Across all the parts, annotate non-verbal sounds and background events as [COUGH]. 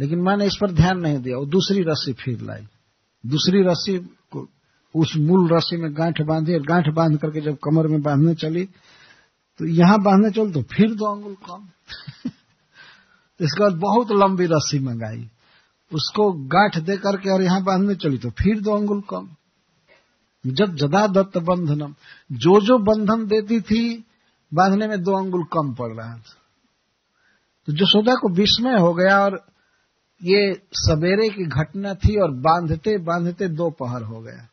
लेकिन मैंने इस पर ध्यान नहीं दिया। वो दूसरी रस्सी फिर लाई। दूसरी रस्सी को उस मूल रस्सी में गांठ बांधी और गांठ बाँध करके जब कमर में बांधने चली तो यहाँ बांधने चल तो फिर दो अंगुल कम। [LAUGHS] इसके बाद बहुत लंबी रस्सी मंगाई। उसको गांठ दे करके और यहाँ बांधने चली तो फिर दो अंगुल कम। जब जदा दत्त बंधनम, जो जो बंधन देती थी, बांधने में दो अंगुल कम पड़ रहा था। तो जसोदा को विस्मय हो गया और ये सवेरे की घटना थी और बांधते बांधते दो पहर हो गया।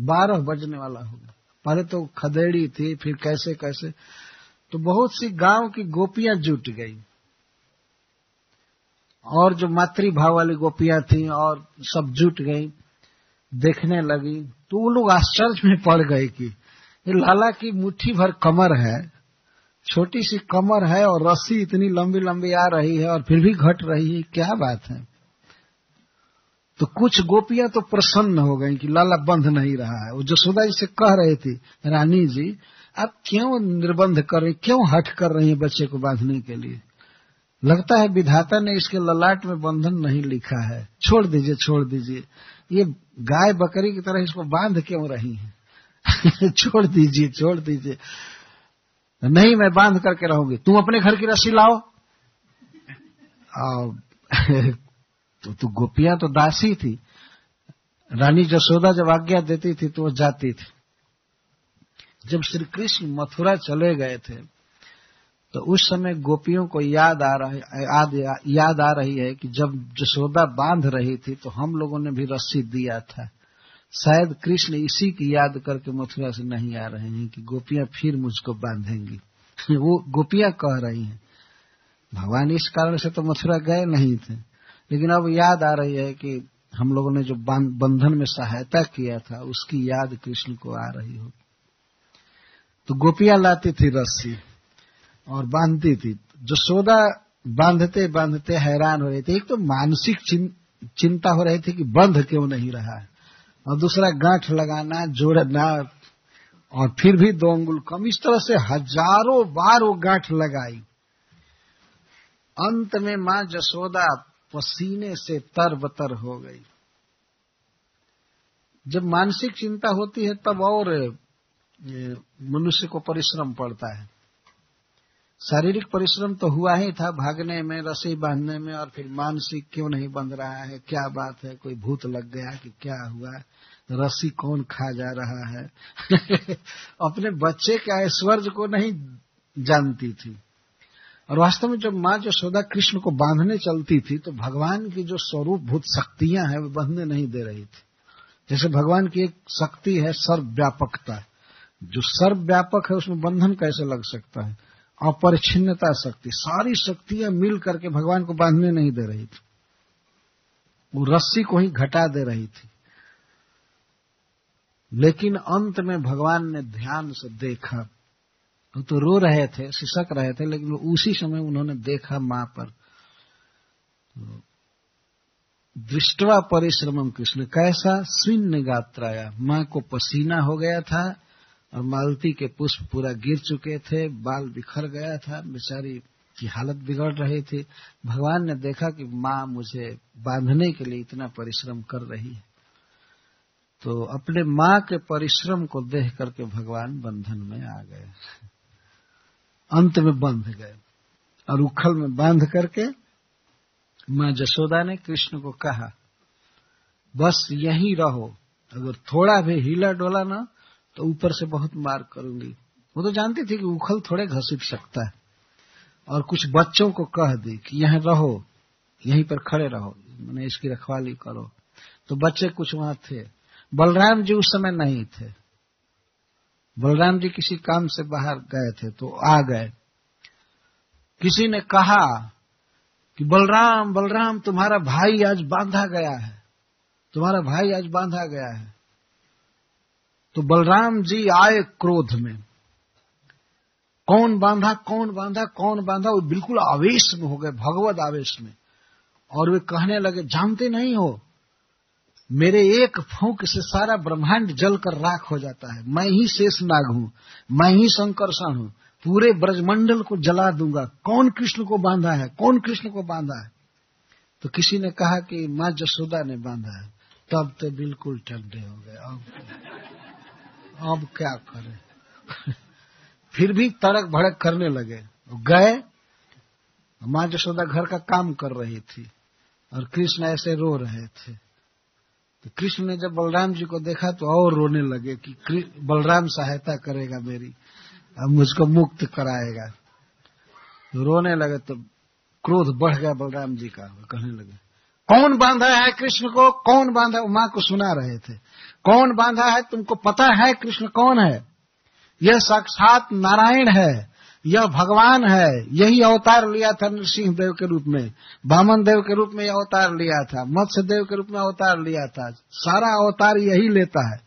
बारह बजने वाला हो गया। पहले तो खदेड़ी थी, फिर कैसे कैसे। तो बहुत सी गाँव की गोपियाँ जुट गई। और जो मातृभाव वाली गोपियाँ थी और सब जुट गई, देखने लगी। तो वो लोग आश्चर्य में पड़ गए कि ये लाला की मुट्ठी भर कमर है। छोटी सी कमर है और रस्सी इतनी लंबी लंबी आ रही है और फिर भी घट रही है, क्या बात है? तो कुछ गोपियाँ तो प्रसन्न हो गई कि लाला बंध नहीं रहा है। वो जसोदा जी से कह रहे थे, रानी जी, आप क्यों निर्बंध कर रही, क्यों हट कर रही है बच्चे को बांधने के लिए? लगता है विधाता ने इसके ललाट में बंधन नहीं लिखा है। छोड़ दीजिए छोड़ दीजिए। ये गाय बकरी की तरह इसको बाँध क्यों रही है? [LAUGHS] छोड़ दीजिए छोड़ दीजिए। नहीं मैं बाँध करके रहूँगी। तुम अपने घर की रस्सी लाओ। [LAUGHS] तो, तो गोपियाँ तो दासी थी। रानी जसोदा जब आज्ञा देती थी तो वो जाती थी। जब श्री कृष्ण मथुरा चले गए थे तो उस समय गोपियों को याद आ रहा याद, याद आ रही है कि जब जसोदा बाँध रही थी तो हम लोगों ने भी रस्सी दिया था। शायद कृष्ण इसी की याद करके मथुरा से नहीं आ रहे हैं कि गोपियाँ फिर मुझको बांधेंगी। [LAUGHS] वो गोपियाँ कह रही हैं। भगवान इस कारण से तो मथुरा गए नहीं थे। लेकिन अब याद आ रही है कि हम लोगों ने जो बंधन में सहायता किया था, उसकी याद कृष्ण को आ रही हो। तो गोपियाँ लाती थी रस्सी और बांधती थी। जसोदा बांधते बांधते हैरान हो रहे थे। एक तो मानसिक चिंता हो रही थी कि बंध क्यों नहीं रहा है? और दूसरा गांठ लगाना, जोड़ना, और फिर भी दो अंगुल कम। इस तरह से हज़ारों बार वो गांठ लगाई। अंत में माँ जसोदा पसीने से तर बतर हो गई। जब मानसिक चिंता होती है, तब और मनुष्य को परिश्रम पड़ता है। शारीरिक परिश्रम तो हुआ ही था, भागने में, रस्सी बांधने में, और फिर मानसिक क्यों नहीं बंध रहा है, क्या बात है, कोई भूत लग गया कि क्या हुआ, रस्सी कौन खा जा रहा है? [LAUGHS] अपने बच्चे के ऐश्वर्य को नहीं जानती थी। और वास्तव में जब माँ जो सौदा कृष्ण को बांधने चलती थी तो भगवान की जो स्वरूप भूत शक्तियाँ हैं, वो बंधने नहीं दे रही थी। जैसे भगवान की एक शक्ति है सर्वव्यापकता, जो सर्वव्यापक है, उसमें बंधन कैसे लग सकता है? अपरिच्छिन्नता शक्ति, सारी शक्तियाँ मिल करके भगवान को बांधने नहीं दे रही थी। वो रस्सी को ही घटा दे रही थी। लेकिन अंत में भगवान ने ध्यान से देखा। वो तो रो रहे थे, सिसक रहे थे, लेकिन उसी समय उन्होंने देखा माँ पर। दृष्टवा परिश्रमम कृष्ण, कैसा स्विन्न गात्राया माँ को पसीना हो गया था और मालती के पुष्प पूरा गिर चुके थे, बाल बिखर गया था, बेचारी की हालत बिगड़ रही थी। भगवान ने देखा कि माँ मुझे बांधने के लिए इतना परिश्रम कर रही है। तो अपने माँ के परिश्रम को देख करके भगवान बंधन में आ गए। अंत में बंध गए और उखल में बाँध करके माँ जसोदा ने कृष्ण को कहा, बस यहीं रहो, अगर थोड़ा भी हिला डोला ना तो ऊपर से बहुत मार करूँगी वो तो जानती थी कि उखल थोड़े घसीट सकता है। और कुछ बच्चों को कह दी कि यहाँ रहो, यहीं पर खड़े रहो। मैंने इसकी रखवाली करो। तो बच्चे कुछ वहाँ थे। बलराम जी उस समय नहीं थे। बलराम जी किसी काम से बाहर गए थे तो आ गए। किसी ने कहा कि बलराम बलराम, तुम्हारा भाई आज बांधा गया है। तुम्हारा भाई आज बांधा गया है। तो बलराम जी आए क्रोध में। कौन बांधा कौन बांधा कौन बांधा, वो बिल्कुल आवेश में हो गए, भगवत आवेश में। और वे कहने लगे, जानते नहीं हो, मेरे एक फूंक से सारा ब्रह्मांड जलकर राख हो जाता है। मैं ही शेष नाग हूँ, मैं ही संकर्षण हूँ, पूरे ब्रजमंडल को जला दूँगा। कौन कृष्ण को बांधा है, कौन कृष्ण को बांधा है? तो किसी ने कहा कि, माँ जसोदा ने बांधा है। तब तो बिल्कुल ठंडे हो गए। अब अब क्या करें? फिर भी तड़क भड़क करने लगे। गए। माँ जसोदा घर का काम कर रही थी और कृष्ण ऐसे रो रहे थे। तो कृष्ण ने जब बलराम जी को देखा तो और रोने लगे कि बलराम सहायता करेगा मेरी, अब मुझको मुक्त कराएगा। तो रोने लगे तो क्रोध बढ़ गया बलराम जी का कहने लगे, कौन बांधा है कृष्ण को? कौन बांधा? माँ को सुना रहे थे। कौन बांधा है? तुमको पता है कृष्ण कौन है? यह साक्षात नारायण है। यह भगवान है। यही अवतार लिया था नरसिंह देव के रूप में। बामन देव के रूप में यह अवतार लिया था। मत्स्य देव के रूप में अवतार लिया था। सारा अवतार यही लेता है।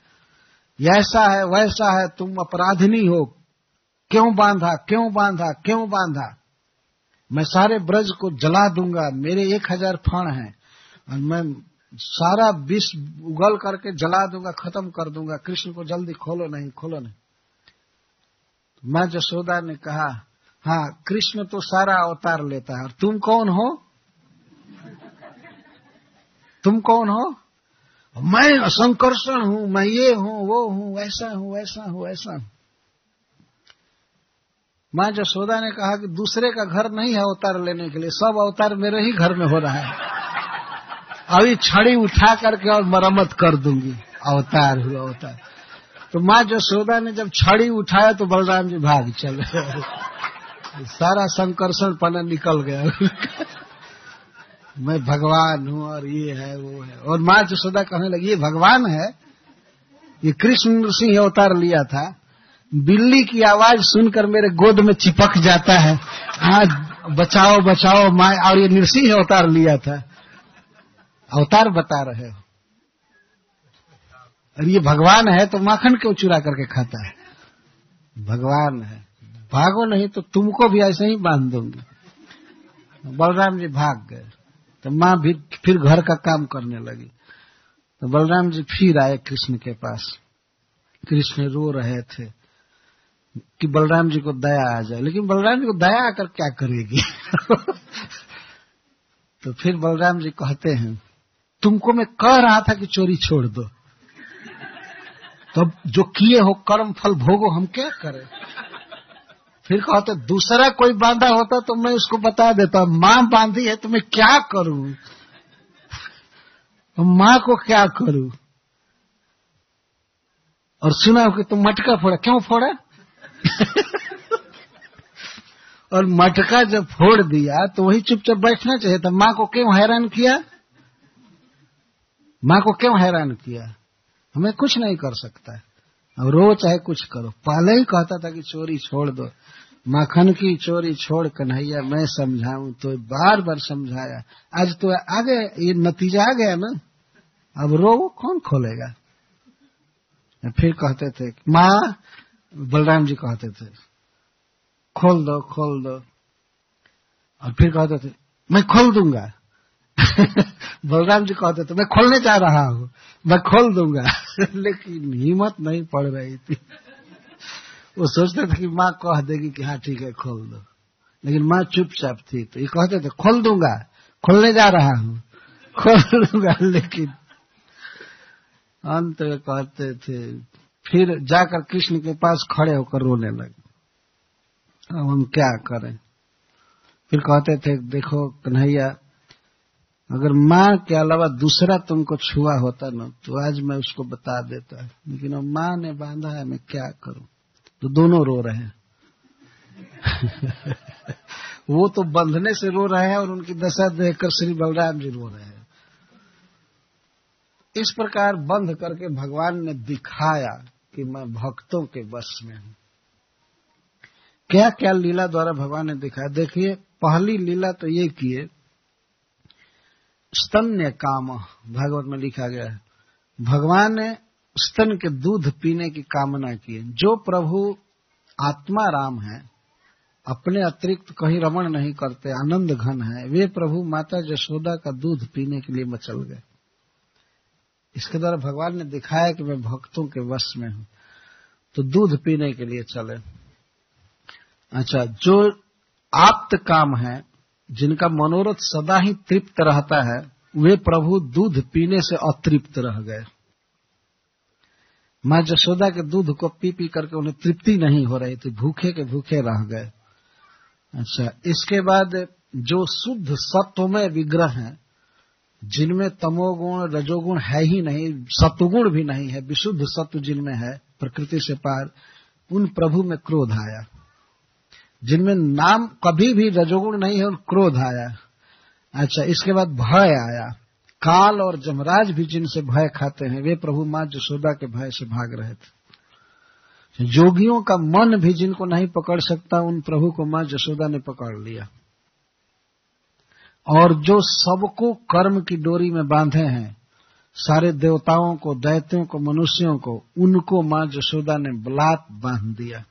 ऐसा है, वैसा है। तुम अपराधिनी हो। क्यों बांधा? क्यों बांधा? क्यों बांधा? मैं सारे ब्रज को जला दूँगा। मेरे एक हज़ार फण हैं। और मैं सारा विष उगल करके जला दूँगा, खत्म कर दूँगा। कृष्ण को जल्दी खोलो नहीं खोलो नहीं। माँ जसोदा ने कहा हाँ कृष्ण तो सारा अवतार लेता है। और तुम कौन हो? तुम कौन हो? मैं संकर्षण हूँ, मैं ये हूँ, वो हूँ ऐसा हूँ ऐसा हूँ ऐसा हूँ। माँ जसोदा ने कहा कि दूसरे का घर नहीं है अवतार लेने के लिए, सब अवतार मेरे ही घर में हो रहा है। अभी छड़ी उठा करके और मरम्मत कर दूँगी। अवतार हुआ अवतार। तो माँ जसोदा ने जब छड़ी उठाया तो बलराम जी भाग चले। सारा संकर्षण पना निकल गया। मैं भगवान हूँ और ये है, वो है। और माँ जसोदा कहने लगी, ये भगवान है। ये कृष्ण सिंह अवतार लिया था। बिल्ली की आवाज़ सुनकर मेरे गोद में चिपक जाता है। हाँ बचाओ बचाओ माँ। और ये नृसिंह अवतार लिया था। अवतार बता रहे हो। और ये भगवान है तो माखन क्यों चुरा करके खाता है? भगवान है। भागो नहीं तो तुमको भी ऐसे ही बाँध दूँगी। बलराम जी भाग गए। तो माँ भी फिर घर का काम करने लगी। तो बलराम जी फिर आए कृष्ण के पास। कृष्ण रो रहे थे कि बलराम जी को दया आ जाए। लेकिन बलराम जी को दया आकर क्या करेगी? [LAUGHS] तो फिर बलराम जी कहते हैं तुमको मैं कह रहा था कि चोरी छोड़ दो। तो जो किए हो कर्म फल भोगो, हम क्या करें? फिर कहते, दूसरा कोई बांधा होता तो मैं उसको बता देता, माँ बांधी है तो मैं क्या करूँ? माँ को क्या करूँ? और सुना हो कि तुम मटका फोड़ा, क्यों फोड़ा? और मटका जब फोड़ दिया तो वही चुपचाप बैठना चाहिए था। माँ को क्यों हैरान किया? माँ को क्यों हैरान किया? हमें कुछ नहीं कर सकता है। अब रो चाहे कुछ करो। पहले ही कहता था कि चोरी छोड़ दो। माखन की चोरी छोड़ कन्हैया, मैं समझाऊं तो बार बार समझाया। आज तो आ गए ये नतीजा आ गया ना। अब रो कौन खोलेगा? फिर कहते थे, माँ, बलराम जी कहते थे, खोल दो खोल दो। और फिर कहते थे, मैं खोल दूँगा। [LAUGHS] बलराम जी कहते थे मैं खोलने जा रहा हूँ। मैं खोल दूँगा। [LAUGHS] लेकिन हिम्मत नहीं पड़ रही थी। वो सोचते थे कि माँ कह देगी कि हाँ ठीक है, खोल दो। लेकिन माँ चुपचाप थी तो ये कहते थे, खोल दूँगा। खोलने जा रहा हूँ। खोल दूँगा। [LAUGHS] लेकिन अंत में कहते थे, फिर जाकर कृष्ण के पास खड़े होकर रोने लगे। अब हम क्या करें? फिर कहते थे, देखो कन्हैया अगर माँ के अलावा दूसरा तुमको छुआ होता ना तो आज मैं उसको बता देता लेकिन अब माँ ने बांधा है, मैं क्या करूँ? तो दोनों रो रहे हैं। [LAUGHS] वो तो बंधने से रो रहे हैं और उनकी दशा देखकर श्री बलराम जी रो रहे हैं। इस प्रकार बंध करके भगवान ने दिखाया कि मैं भक्तों के वश में हूँ। क्या क्या लीला द्वारा भगवान ने दिखाया? देखिए, पहली लीला तो ये किए स्तन्य काम, भागवत में लिखा गया है। भगवान ने स्तन के दूध पीने की कामना की जो प्रभु आत्मा राम है, अपने अतिरिक्त कहीं रमण नहीं करते, आनंद घन है, वे प्रभु माता जशोदा का दूध पीने के लिए मचल गए। इसके द्वारा भगवान ने दिखाया कि मैं भक्तों के वश में हूँ। तो दूध पीने के लिए चले। अच्छा जो आप्त काम है जिनका मनोरथ सदा ही तृप्त रहता है, वे प्रभु दूध पीने से अतृप्त रह गए। माँ जशोदा के दूध को पी पी करके उन्हें तृप्ति नहीं हो रही थी, भूखे के भूखे रह गए। अच्छा इसके बाद जो शुद्ध सत्वमय विग्रह हैं, जिनमें तमोगुण, रजोगुण है ही नहीं, सत्वगुण भी नहीं है, विशुद्ध सत्व जिनमें है, प्रकृति से पार, उन प्रभु में क्रोध आया। जिनमें नाम कभी भी रजोगुण नहीं है और क्रोध आया। अच्छा इसके बाद भय आया। काल और जमराज भी जिनसे भय खाते हैं, वे प्रभु माँ जसोदा के भय से भाग रहे थे। जोगियों का मन भी जिनको नहीं पकड़ सकता, उन प्रभु को माँ जसोदा ने पकड़ लिया। और जो सबको कर्म की डोरी में बांधे हैं, सारे देवताओं को, दैत्यों को, मनुष्यों को, उनको माँ जसोदा ने बलात् बाँध दिया।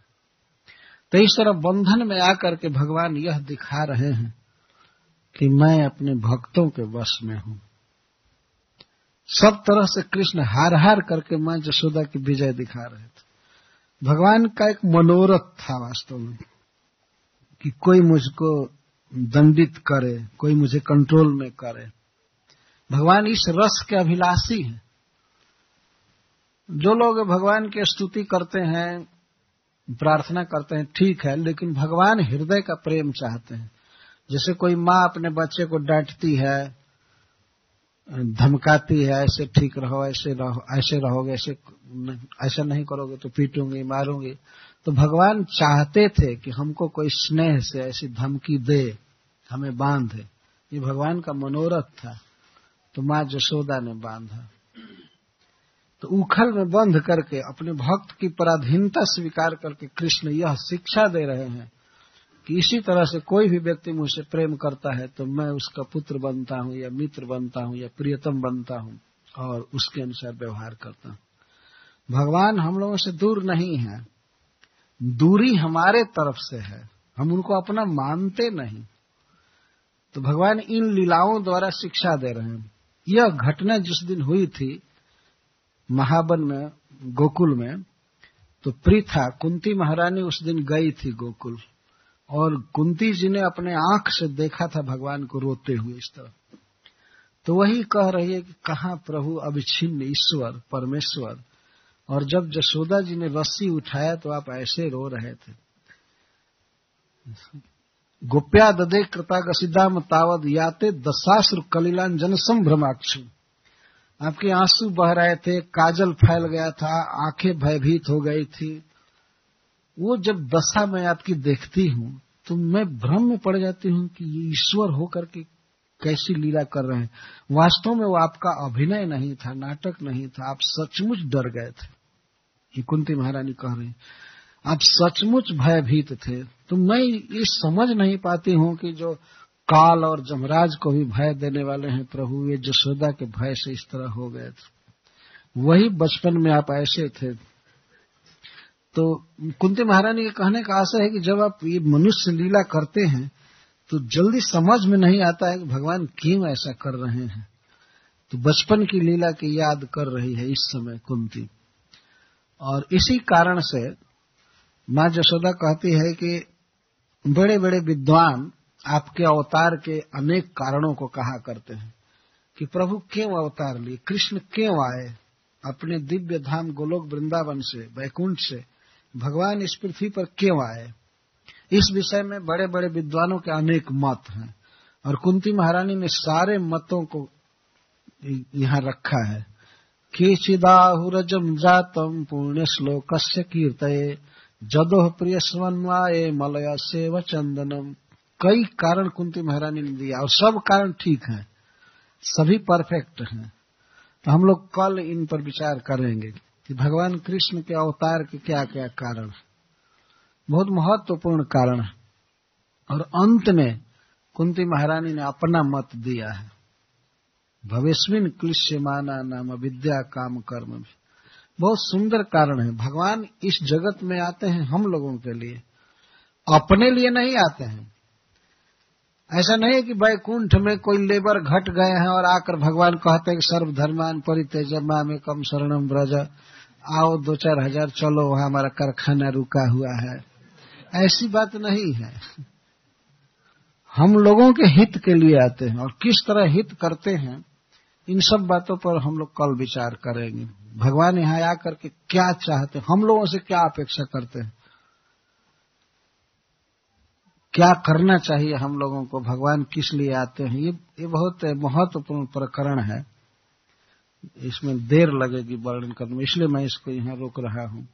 तो इस तरह बंधन में आकर के भगवान यह दिखा रहे हैं कि मैं अपने भक्तों के वश में हूँ। सब तरह से कृष्ण हार हार करके माँ जसोदा की विजय दिखा रहे थे। भगवान का एक मनोरथ था वास्तव में कि कोई मुझको दंडित करे, कोई मुझे कंट्रोल में करे। भगवान इस रस के अभिलाषी हैं। जो लोग भगवान की स्तुति करते हैं प्रार्थना करते हैं, ठीक है, लेकिन भगवान हृदय का प्रेम चाहते हैं। जैसे कोई माँ अपने बच्चे को डांटती है, धमकाती है, ऐसे ठीक रहो, ऐसे रहो, ऐसे रहोगे, ऐसे ऐसा नहीं करोगे तो पीटूँगी, मारूँगी। तो भगवान चाहते थे कि हमको कोई स्नेह से ऐसी धमकी दे, हमें बांधे। ये भगवान का मनोरथ था। तो माँ जसोदा ने बांधा। तो उखल में बंध करके, अपने भक्त की पराधीनता स्वीकार करके कृष्ण यह शिक्षा दे रहे हैं कि इसी तरह से कोई भी व्यक्ति मुझसे प्रेम करता है तो मैं उसका पुत्र बनता हूँ, या मित्र बनता हूँ, या प्रियतम बनता हूँ, और उसके अनुसार व्यवहार करता हूँ। भगवान हम लोगों से दूर नहीं है। दूरी हमारे तरफ़ से है। हम उनको अपना मानते नहीं। तो भगवान इन लीलाओं द्वारा शिक्षा दे रहे हैं। यह घटना जिस दिन हुई थी महाबन में, गोकुल में तो प्रीथा कुंती महारानी उस दिन गई थी गोकुल। और कुंती जी ने अपने आँख से देखा था भगवान को रोते हुए इस तरह। तो वही कह रही है कि कहा प्रभु अभिछिन्न ईश्वर, परमेश्वर? और जब जसोदा जी ने रस्सी उठाया तो आप ऐसे रो रहे थे। गोप्या ददे कृता गसिदाम तावद याते दशाश्रु कलिलांजन संभ्रमाक्षु आपके आँसू बह रहे थे, काजल फैल गया था, आँखें भयभीत हो गई थी। वो जब दशा मैं आपकी देखती हूँ तो मैं भ्रम में पड़ जाती हूँ कि ये ईश्वर होकर के कैसी लीला कर रहे हैं। वास्तव में वो आपका अभिनय नहीं था, नाटक नहीं था, आप सचमुच डर गए थे। ये कुंती महारानी कह रही आप सचमुच भयभीत थे। तो मैं ये समझ नहीं पाती हूँ कि जो काल और जमराज को भी भय देने वाले हैं प्रभु, ये जसोदा के भय से इस तरह हो गए थे। वही बचपन में आप ऐसे थे। तो कुंती महारानी के कहने का आशा है कि जब आप ये मनुष्य लीला करते हैं तो जल्दी समझ में नहीं आता है कि भगवान क्यों ऐसा कर रहे हैं। तो बचपन की लीला की याद कर रही है इस समय कुंती। और इसी कारण से माँ जशोदा कहती है कि बड़े बड़े विद्वान आपके अवतार के अनेक कारणों को कहा करते हैं कि प्रभु क्यों अवतार लिए? कृष्ण क्यों आए? अपने दिव्य धाम गोलोक वृंदावन से, वैकुंठ से, भगवान इस पृथ्वी पर क्यों आए? इस विषय में बड़े बड़े विद्वानों के अनेक मत हैं और कुंती महारानी ने सारे मतों को यहाँ रखा है। केचिदाहुरजम जातम पुण्य श्लोक से कीर्त जदोह प्रिय स्वन्वाये मलय सेव चंदनम कई कारण कुंती महारानी ने दिया और सब कारण ठीक हैं। सभी परफेक्ट हैं। तो हम लोग कल इन पर विचार करेंगे कि भगवान कृष्ण के अवतार के क्या क्या कारण बहुत महत्वपूर्ण कारण है। और अंत में कुंती महारानी ने अपना मत दिया है। भवेस्विन क्लिश्य माना नाम विद्या काम कर्म में। बहुत सुंदर कारण है। भगवान इस जगत में आते हैं हम लोगों के लिए। अपने लिए नहीं आते हैं। ऐसा नहीं है कि बैकुंठ में कोई लेबर घट गए हैं और आकर भगवान कहते हैं कि सर्वधर्मान परितेज में कम शरणम ब्रज आओ दो चार हज़ार, चलो, वहाँ हमारा कारखाना रुका हुआ है। ऐसी बात नहीं है। हम लोगों के हित के लिए आते हैं और किस तरह हित करते हैं, इन सब बातों पर हम लोग कल विचार करेंगे। भगवान यहाँ आकर के क्या चाहते हैं? हम लोगों से क्या अपेक्षा करते हैं? क्या करना चाहिए हम लोगों को? भगवान किस लिए आते हैं? ये ये बहुत महत्वपूर्ण प्रकरण है। इसमें देर लगेगी वर्णन करने में, इसलिए मैं इसको यहाँ रोक रहा हूँ।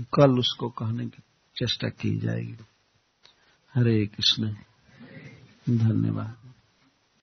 कल उसको कहने की चेष्टा की जाएगी। हरे कृष्ण, धन्यवाद।